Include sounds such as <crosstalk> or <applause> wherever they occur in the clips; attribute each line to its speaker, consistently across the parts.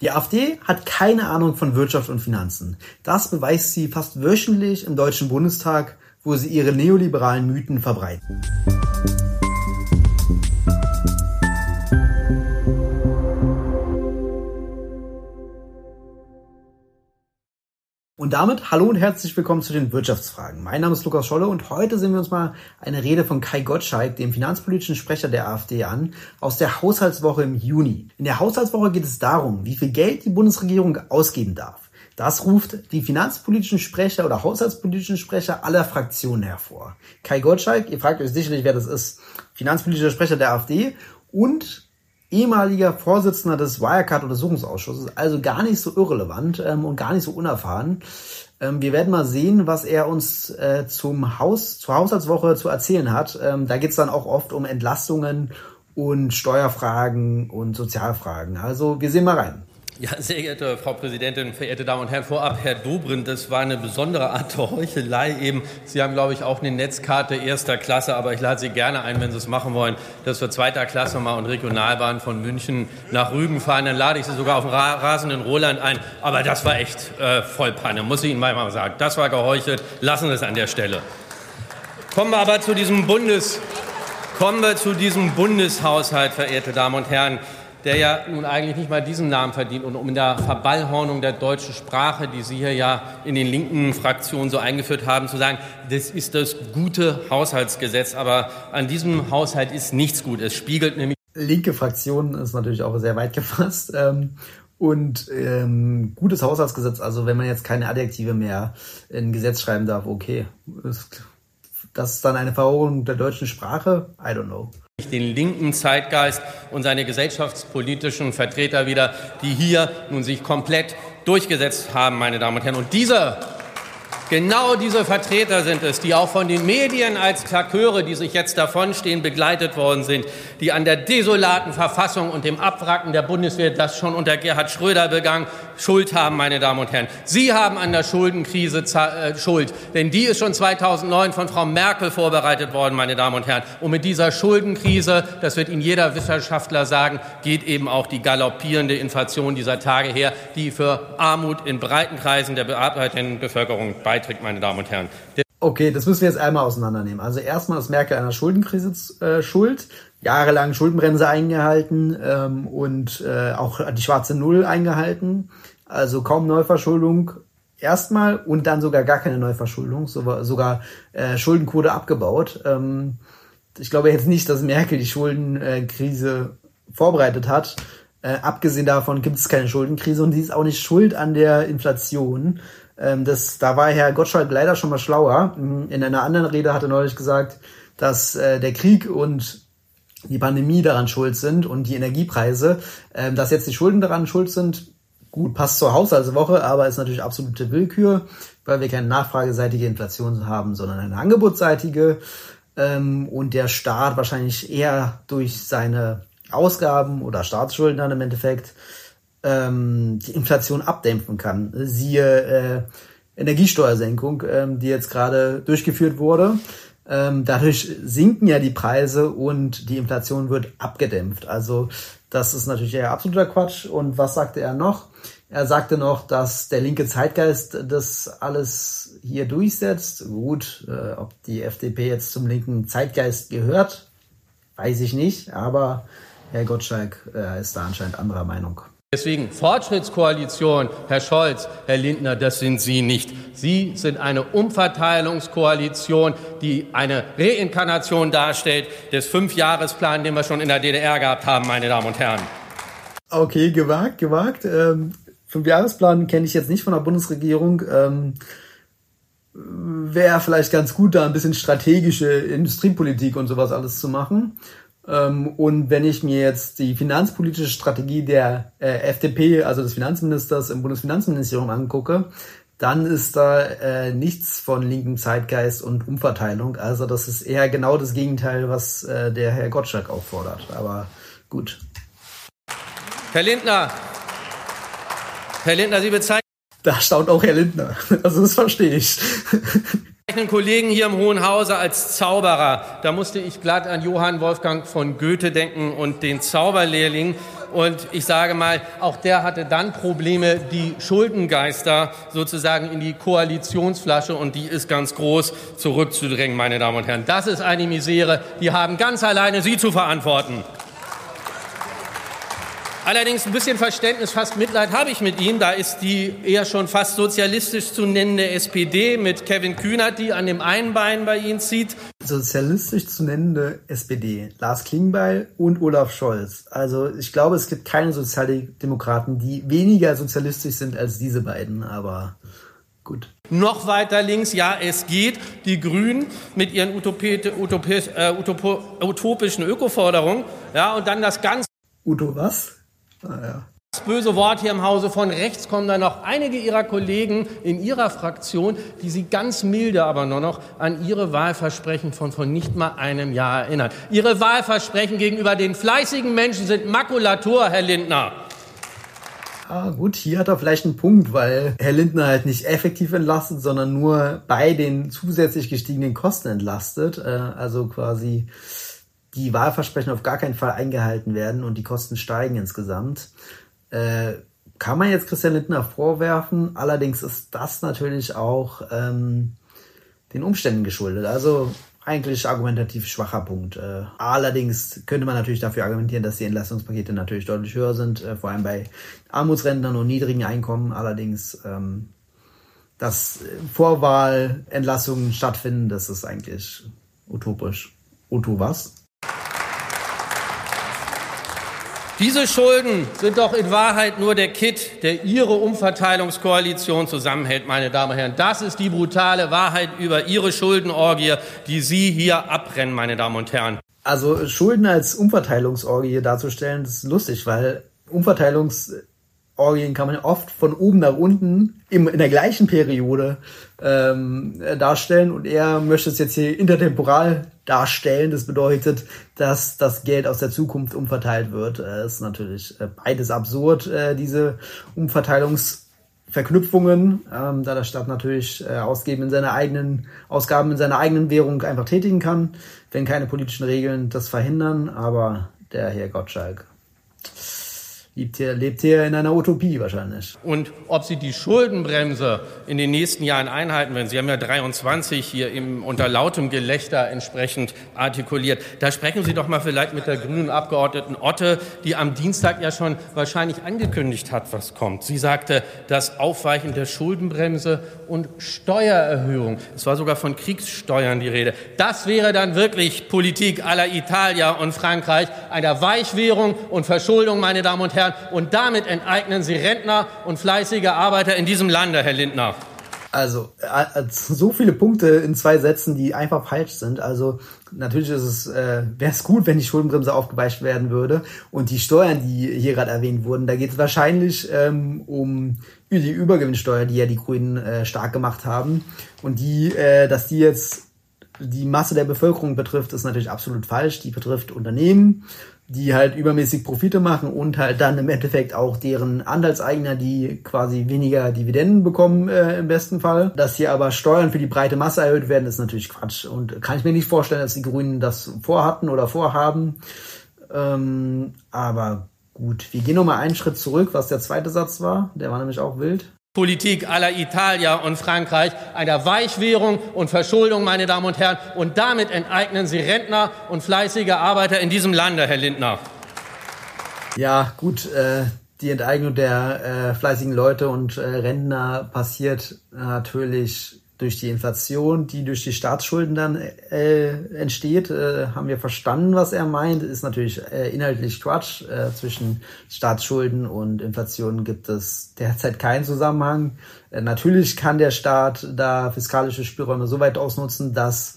Speaker 1: Die AfD hat keine Ahnung von Wirtschaft und Finanzen. Das beweist sie fast wöchentlich im Deutschen Bundestag, wo sie ihre neoliberalen Mythen verbreiten. Und damit hallo und herzlich willkommen zu den Wirtschaftsfragen. Mein Name ist Lukas Scholle und heute sehen wir uns mal eine Rede von Kai Gottschalk, dem finanzpolitischen Sprecher der AfD, an, aus der Haushaltswoche im Juni. In der Haushaltswoche geht es darum, wie viel Geld die Bundesregierung ausgeben darf. Das ruft die finanzpolitischen Sprecher oder haushaltspolitischen Sprecher aller Fraktionen hervor. Kai Gottschalk, ihr fragt euch sicherlich, wer das ist, finanzpolitischer Sprecher der AfD und ehemaliger Vorsitzender des Wirecard-Untersuchungsausschusses, also gar nicht so irrelevant ähm, und gar nicht so unerfahren. Ähm, wir werden mal sehen, was er uns äh, zum Haus, zur Haushaltswoche zu erzählen hat. Ähm, da geht's dann auch oft um Entlastungen und Steuerfragen und Sozialfragen. Also wir sehen mal rein.
Speaker 2: Ja, sehr geehrte Frau Präsidentin, verehrte Damen und Herren, vorab Herr Dobrindt, das war eine besondere Art der Heuchelei eben. Sie haben, glaube ich, auch eine Netzkarte erster Klasse, aber ich lade Sie gerne ein, wenn Sie es machen wollen, dass wir zweiter Klasse mal und Regionalbahn von München nach Rügen fahren. Dann lade ich Sie sogar auf den rasenden Roland ein. Aber das war echt äh, Vollpanne, muss ich Ihnen mal sagen. Das war geheuchelt. Lassen Sie es an der Stelle. Kommen wir aber zu diesem Bundes, kommen wir zu diesem Bundeshaushalt, verehrte Damen und Herren der ja nun eigentlich nicht mal diesen Namen verdient und um in der Verballhornung der deutschen Sprache, die Sie hier ja in den linken Fraktionen so eingeführt haben, zu sagen, das ist das gute Haushaltsgesetz. Aber an diesem Haushalt ist nichts gut. Es spiegelt nämlich.
Speaker 1: Linke Fraktion ist natürlich auch sehr weit gefasst. Ähm, und ähm, gutes Haushaltsgesetz, also wenn man jetzt keine Adjektive mehr in Gesetz schreiben darf, okay. Das ist dann eine Verrohung der deutschen Sprache? I don't know
Speaker 2: den linken Zeitgeist und seine gesellschaftspolitischen Vertreter wieder, die hier nun sich komplett durchgesetzt haben, meine Damen und Herren. Und dieser Genau diese Vertreter sind es, die auch von den Medien als Klaköre, die sich jetzt davonstehen, begleitet worden sind, die an der desolaten Verfassung und dem Abwracken der Bundeswehr, das schon unter Gerhard Schröder begangen, Schuld haben, meine Damen und Herren. Sie haben an der Schuldenkrise äh, Schuld, denn die ist schon 2009 von Frau Merkel vorbereitet worden, meine Damen und Herren. Und mit dieser Schuldenkrise, das wird Ihnen jeder Wissenschaftler sagen, geht eben auch die galoppierende Inflation dieser Tage her, die für Armut in breiten Kreisen der bearbeiteten Bevölkerung beiträgt, meine Damen und Herren.
Speaker 1: Okay, das müssen wir jetzt einmal auseinandernehmen. Also erstmal ist Merkel einer Schuldenkrise äh, schuld, jahrelang Schuldenbremse eingehalten ähm, und äh, auch die schwarze Null eingehalten. Also kaum Neuverschuldung erstmal und dann sogar gar keine Neuverschuldung, sogar, sogar äh, Schuldenquote abgebaut. Ähm, ich glaube jetzt nicht, dass Merkel die Schuldenkrise vorbereitet hat. Äh, abgesehen davon gibt es keine Schuldenkrise und sie ist auch nicht schuld an der Inflation. Ähm, das, da war Herr Gottschalk leider schon mal schlauer. In einer anderen Rede hat er neulich gesagt, dass äh, der Krieg und die Pandemie daran schuld sind und die Energiepreise, ähm, dass jetzt die Schulden daran schuld sind. Gut, passt zur Haushaltswoche, aber ist natürlich absolute Willkür, weil wir keine nachfrageseitige Inflation haben, sondern eine angebotsseitige. Ähm, und der Staat wahrscheinlich eher durch seine Ausgaben oder Staatsschulden dann im Endeffekt ähm, die Inflation abdämpfen kann. Siehe äh, Energiesteuersenkung, ähm, die jetzt gerade durchgeführt wurde. Ähm, dadurch sinken ja die Preise und die Inflation wird abgedämpft. Also das ist natürlich absoluter Quatsch. Und was sagte er noch? Er sagte noch, dass der linke Zeitgeist das alles hier durchsetzt. Gut, äh, ob die FDP jetzt zum linken Zeitgeist gehört, weiß ich nicht. Aber Herr Gottschalk äh, ist da anscheinend anderer Meinung.
Speaker 2: Deswegen Fortschrittskoalition, Herr Scholz, Herr Lindner, das sind Sie nicht. Sie sind eine Umverteilungskoalition, die eine Reinkarnation darstellt des Fünfjahresplans, den wir schon in der DDR gehabt haben, meine Damen und Herren.
Speaker 1: Okay, gewagt, gewagt. Ähm, Fünfjahresplan kenne ich jetzt nicht von der Bundesregierung. Ähm, Wäre vielleicht ganz gut, da ein bisschen strategische Industriepolitik und sowas alles zu machen. Ähm, und wenn ich mir jetzt die finanzpolitische Strategie der äh, FDP, also des Finanzministers im Bundesfinanzministerium angucke, dann ist da äh, nichts von linkem Zeitgeist und Umverteilung. Also das ist eher genau das Gegenteil, was äh, der Herr Gottschalk auch fordert. Aber gut.
Speaker 2: Herr Lindner, Herr Lindner, Sie bezeichnen.
Speaker 1: Da staunt auch Herr Lindner. Also das verstehe ich
Speaker 2: Kollegen hier im Hohen Hause als Zauberer. Da musste ich glatt an Johann Wolfgang von Goethe denken und den Zauberlehrling, Und ich sage mal, auch der hatte dann Probleme, die Schuldengeister sozusagen in die Koalitionsflasche, und die ist ganz groß, zurückzudrängen, meine Damen und Herren. Das ist eine Misere, die haben ganz alleine Sie zu verantworten. Allerdings ein bisschen Verständnis, fast Mitleid habe ich mit Ihnen. Da ist die eher schon fast sozialistisch zu nennende SPD mit Kevin Kühnert, die an dem einen Bein bei Ihnen zieht.
Speaker 1: Sozialistisch zu nennende SPD, Lars Klingbeil und Olaf Scholz. Also ich glaube, es gibt keine Sozialdemokraten, die weniger sozialistisch sind als diese beiden, aber gut.
Speaker 2: Noch weiter links, ja, es geht. Die Grünen mit ihren Utopie, Utopie, äh, utopischen Ökoforderungen. Ja, und dann das ganz.
Speaker 1: Uto was? Ah, ja.
Speaker 2: Das böse Wort hier im Hause von rechts kommen dann noch einige ihrer Kollegen in ihrer Fraktion, die sie ganz milde aber nur noch an ihre Wahlversprechen von vor nicht mal einem Jahr erinnern. Ihre Wahlversprechen gegenüber den fleißigen Menschen sind Makulatur, Herr Lindner.
Speaker 1: Ah, gut, hier hat er vielleicht einen Punkt, weil Herr Lindner halt nicht effektiv entlastet, sondern nur bei den zusätzlich gestiegenen Kosten entlastet. Äh, also quasi die Wahlversprechen auf gar keinen Fall eingehalten werden und die Kosten steigen insgesamt. Äh, kann man jetzt Christian Lindner vorwerfen. Allerdings ist das natürlich auch ähm, den Umständen geschuldet. Also eigentlich argumentativ schwacher Punkt. Äh, allerdings könnte man natürlich dafür argumentieren, dass die Entlastungspakete natürlich deutlich höher sind, äh, vor allem bei Armutsrentnern und niedrigen Einkommen. Allerdings, ähm, dass Vorwahlentlassungen stattfinden, das ist eigentlich utopisch. Uto was?
Speaker 2: Diese Schulden sind doch in Wahrheit nur der Kit, der Ihre Umverteilungskoalition zusammenhält, meine Damen und Herren. Das ist die brutale Wahrheit über Ihre Schuldenorgie, die Sie hier abbrennen, meine Damen und Herren.
Speaker 1: Also Schulden als Umverteilungsorgie darzustellen, das ist lustig, weil Umverteilungsorgien kann man oft von oben nach unten im, in der gleichen Periode ähm, darstellen und er möchte es jetzt hier intertemporal darstellen. Das bedeutet, dass das Geld aus der Zukunft umverteilt wird. Das äh, ist natürlich äh, beides absurd, äh, diese Umverteilungsverknüpfungen, ähm, da der Staat natürlich Ausgeben in seiner eigenen, Ausgaben in seiner eigenen Währung einfach tätigen kann, wenn keine politischen Regeln das verhindern. Aber der Herr Gottschalk lebt hier, lebt hier in einer Utopie wahrscheinlich.
Speaker 2: Und ob Sie die Schuldenbremse in den nächsten Jahren einhalten werden, Sie haben ja 23 hier im, unter lautem Gelächter entsprechend artikuliert. Da sprechen Sie doch mal vielleicht mit der grünen Abgeordneten Otte, die am Dienstag ja schon wahrscheinlich angekündigt hat, was kommt. Sie sagte, das Aufweichen der Schuldenbremse und Steuererhöhung. Es war sogar von Kriegssteuern die Rede. Das wäre dann wirklich Politik aller Italia und Frankreich, einer Weichwährung und Verschuldung, meine Damen und Herren Steuern und damit enteignen Sie Rentner und fleißige Arbeiter in diesem Lande, Herr Lindner.
Speaker 1: Also äh, so viele Punkte in zwei Sätzen, die einfach falsch sind. Also natürlich ist es äh, wäre es gut, wenn die Schuldenbremse aufgeweicht werden würde und die Steuern, die hier gerade erwähnt wurden, da geht es wahrscheinlich ähm, um die Übergewinnsteuer, die ja die Grünen äh, stark gemacht haben und die, äh, dass die jetzt die Masse der Bevölkerung betrifft, ist natürlich absolut falsch. Die betrifft Unternehmen, die halt übermäßig Profite machen und halt dann im Endeffekt auch deren Anteilseigner, die quasi weniger Dividenden bekommen äh, im besten Fall. Dass hier aber Steuern für die breite Masse erhöht werden, ist natürlich Quatsch. Und kann ich mir nicht vorstellen, dass die Grünen das vorhatten oder vorhaben. Ähm, aber gut, wir gehen nochmal einen Schritt zurück, was der zweite Satz war. Der war nämlich auch wild.
Speaker 2: Politik aller Italia und Frankreich, einer Weichwährung und Verschuldung, meine Damen und Herren. Und damit enteignen Sie Rentner und fleißige Arbeiter in diesem Lande, Herr Lindner.
Speaker 1: Ja, gut, äh, die Enteignung der äh, fleißigen Leute und äh, Rentner passiert natürlich durch die Inflation, die durch die Staatsschulden dann äh, entsteht, äh, haben wir verstanden, was er meint. Ist natürlich äh, inhaltlich Quatsch. Äh, zwischen Staatsschulden und Inflation gibt es derzeit keinen Zusammenhang. Äh, natürlich kann der Staat da fiskalische Spielräume so weit ausnutzen, dass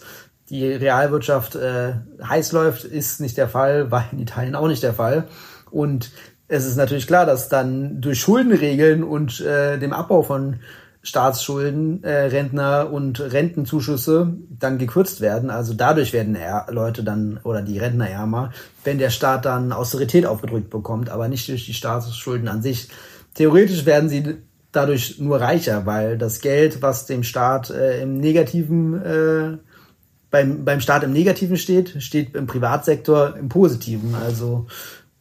Speaker 1: die Realwirtschaft äh, heiß läuft, ist nicht der Fall, <laughs> war in Italien auch nicht der Fall. Und es ist natürlich klar, dass dann durch Schuldenregeln und äh, dem Abbau von Staatsschulden, äh, Rentner und Rentenzuschüsse dann gekürzt werden. Also dadurch werden er Leute dann oder die Rentner ärmer, wenn der Staat dann Austerität aufgedrückt bekommt, aber nicht durch die Staatsschulden an sich. Theoretisch werden sie dadurch nur reicher, weil das Geld, was dem Staat äh, im negativen äh, beim, beim Staat im Negativen steht, steht im Privatsektor im Positiven. Also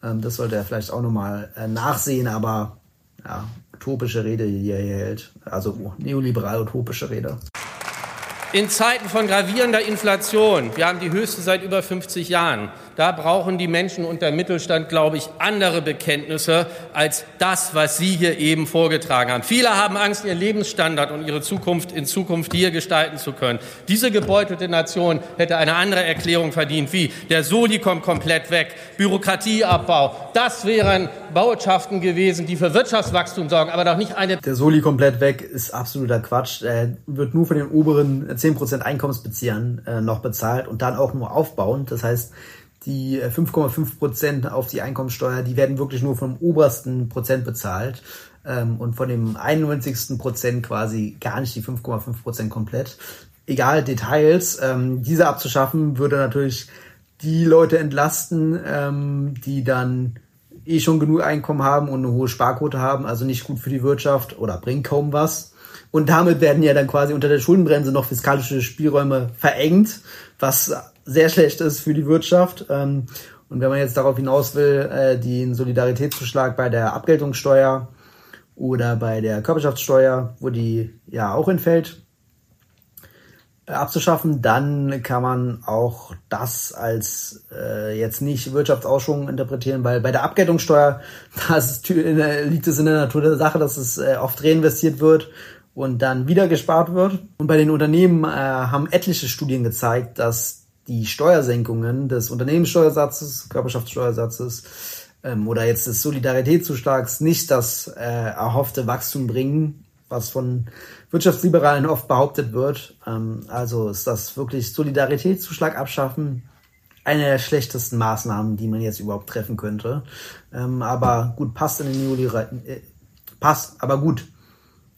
Speaker 1: Ähm, das sollte er vielleicht auch nochmal äh, nachsehen, aber ja, utopische Rede, die er hier hält. Also neoliberal utopische Rede.
Speaker 2: In Zeiten von gravierender Inflation, wir haben die höchste seit über 50 Jahren, da brauchen die Menschen und der Mittelstand, glaube ich, andere Bekenntnisse als das, was Sie hier eben vorgetragen haben. Viele haben Angst, ihr Lebensstandard und ihre Zukunft in Zukunft hier gestalten zu können. Diese gebeutelte Nation hätte eine andere Erklärung verdient, wie der Soli kommt komplett weg, Bürokratieabbau. Das wären Botschaften gewesen, die für Wirtschaftswachstum sorgen, aber doch nicht eine.
Speaker 1: Der Soli komplett weg ist absoluter Quatsch. Er wird nur von den oberen 10% Einkommensbeziehern äh, noch bezahlt und dann auch nur aufbauend. Das heißt, die 5,5% auf die Einkommensteuer, die werden wirklich nur vom obersten Prozent bezahlt ähm, und von dem 91. Prozent quasi gar nicht die 5,5% komplett. Egal, Details. Ähm, diese abzuschaffen würde natürlich die Leute entlasten, ähm, die dann eh schon genug Einkommen haben und eine hohe Sparquote haben, also nicht gut für die Wirtschaft oder bringt kaum was. Und damit werden ja dann quasi unter der Schuldenbremse noch fiskalische Spielräume verengt, was sehr schlecht ist für die Wirtschaft. Ähm, und wenn man jetzt darauf hinaus will, äh, den Solidaritätszuschlag bei der Abgeltungssteuer oder bei der Körperschaftssteuer, wo die ja auch entfällt, abzuschaffen, dann kann man auch das als äh, jetzt nicht Wirtschaftsausschwung interpretieren, weil bei der Abgeltungssteuer <laughs> das liegt es in der Natur der Sache, dass es äh, oft reinvestiert wird und dann wieder gespart wird. Und bei den Unternehmen äh, haben etliche Studien gezeigt, dass die Steuersenkungen des Unternehmenssteuersatzes, Körperschaftssteuersatzes ähm, oder jetzt des Solidaritätszuschlags nicht das äh, erhoffte Wachstum bringen, was von Wirtschaftsliberalen oft behauptet wird. Ähm, also ist das wirklich Solidaritätszuschlag abschaffen eine der schlechtesten Maßnahmen, die man jetzt überhaupt treffen könnte. Ähm, aber gut, passt in den Neoliberalen, äh, passt, aber gut,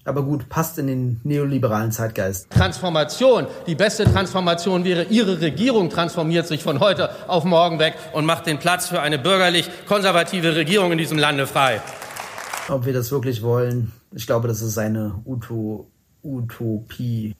Speaker 1: aber gut, passt in den neoliberalen Zeitgeist.
Speaker 2: Transformation, die beste Transformation wäre, Ihre Regierung transformiert sich von heute auf morgen weg und macht den Platz für eine bürgerlich-konservative Regierung in diesem Lande frei.
Speaker 1: Ob wir das wirklich wollen, ich glaube, das ist eine Uto Utopie.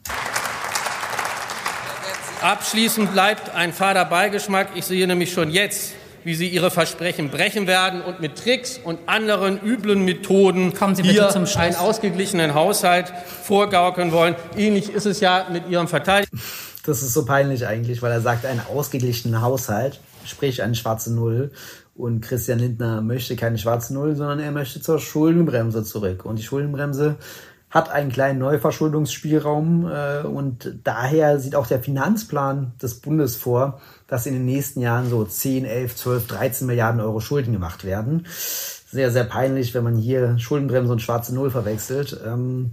Speaker 2: Abschließend bleibt ein fader Beigeschmack. Ich sehe nämlich schon jetzt, wie sie ihre Versprechen brechen werden und mit Tricks und anderen üblen Methoden hier einen ausgeglichenen Haushalt vorgaukeln wollen. Ähnlich ist es ja mit ihrem Verteidiger.
Speaker 1: Das ist so peinlich eigentlich, weil er sagt, einen ausgeglichenen Haushalt, sprich eine schwarze Null. Und Christian Lindner möchte keine schwarze Null, sondern er möchte zur Schuldenbremse zurück. Und die Schuldenbremse hat einen kleinen Neuverschuldungsspielraum äh, und daher sieht auch der Finanzplan des Bundes vor, dass in den nächsten Jahren so 10, 11, 12, 13 Milliarden Euro Schulden gemacht werden. Sehr, sehr peinlich, wenn man hier Schuldenbremse und schwarze Null verwechselt. Ähm,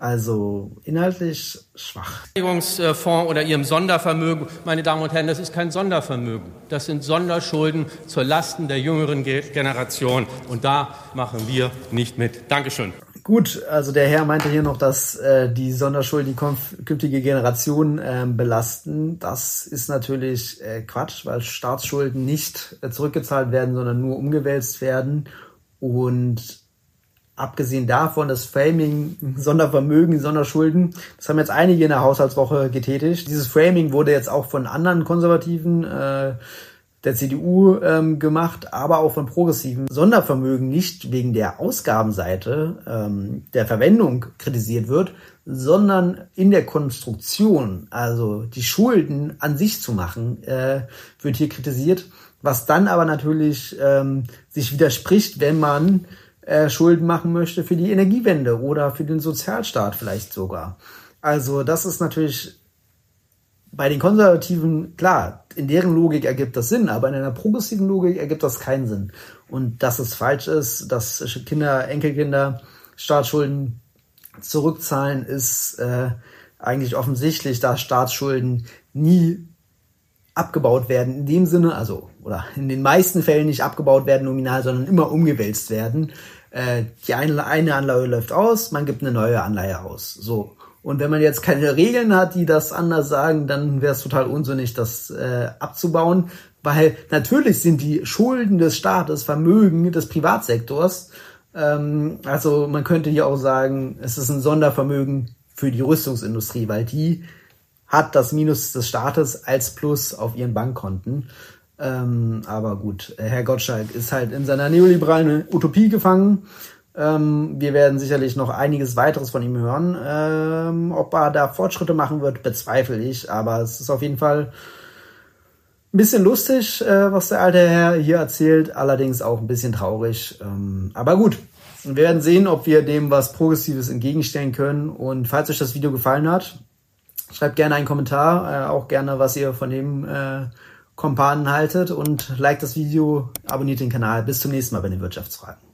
Speaker 1: also inhaltlich schwach.
Speaker 2: Fonds oder Ihrem Sondervermögen, meine Damen und Herren, das ist kein Sondervermögen. Das sind Sonderschulden zur Lasten der jüngeren Generation. Und da machen wir nicht mit. Dankeschön.
Speaker 1: Gut, also der Herr meinte hier noch, dass äh, die Sonderschulden die künftige Generation äh, belasten. Das ist natürlich äh, Quatsch, weil Staatsschulden nicht äh, zurückgezahlt werden, sondern nur umgewälzt werden. Und abgesehen davon, das Framing, Sondervermögen, Sonderschulden, das haben jetzt einige in der Haushaltswoche getätigt. Dieses Framing wurde jetzt auch von anderen Konservativen äh, der CDU ähm, gemacht, aber auch von progressiven Sondervermögen nicht wegen der Ausgabenseite ähm, der Verwendung kritisiert wird, sondern in der Konstruktion, also die Schulden an sich zu machen, äh, wird hier kritisiert, was dann aber natürlich ähm, sich widerspricht, wenn man äh, Schulden machen möchte für die Energiewende oder für den Sozialstaat vielleicht sogar. Also das ist natürlich bei den Konservativen, klar, in deren Logik ergibt das Sinn, aber in einer progressiven Logik ergibt das keinen Sinn. Und dass es falsch ist, dass Kinder, Enkelkinder Staatsschulden zurückzahlen, ist äh, eigentlich offensichtlich, da Staatsschulden nie abgebaut werden in dem Sinne, also oder in den meisten Fällen nicht abgebaut werden nominal, sondern immer umgewälzt werden. Äh, die eine, eine Anleihe läuft aus, man gibt eine neue Anleihe aus. So. Und wenn man jetzt keine Regeln hat, die das anders sagen, dann wäre es total unsinnig, das äh, abzubauen, weil natürlich sind die Schulden des Staates Vermögen des Privatsektors. Ähm, also man könnte hier auch sagen, es ist ein Sondervermögen für die Rüstungsindustrie, weil die hat das Minus des Staates als Plus auf ihren Bankkonten. Ähm, aber gut, Herr Gottschalk ist halt in seiner neoliberalen Utopie gefangen. Ähm, wir werden sicherlich noch einiges weiteres von ihm hören. Ähm, ob er da Fortschritte machen wird, bezweifle ich. Aber es ist auf jeden Fall ein bisschen lustig, äh, was der alte Herr hier erzählt. Allerdings auch ein bisschen traurig. Ähm, aber gut, wir werden sehen, ob wir dem was Progressives entgegenstellen können. Und falls euch das Video gefallen hat, schreibt gerne einen Kommentar. Äh, auch gerne, was ihr von dem äh, Kompanen haltet und liked das Video, abonniert den Kanal. Bis zum nächsten Mal bei den Wirtschaftsfragen.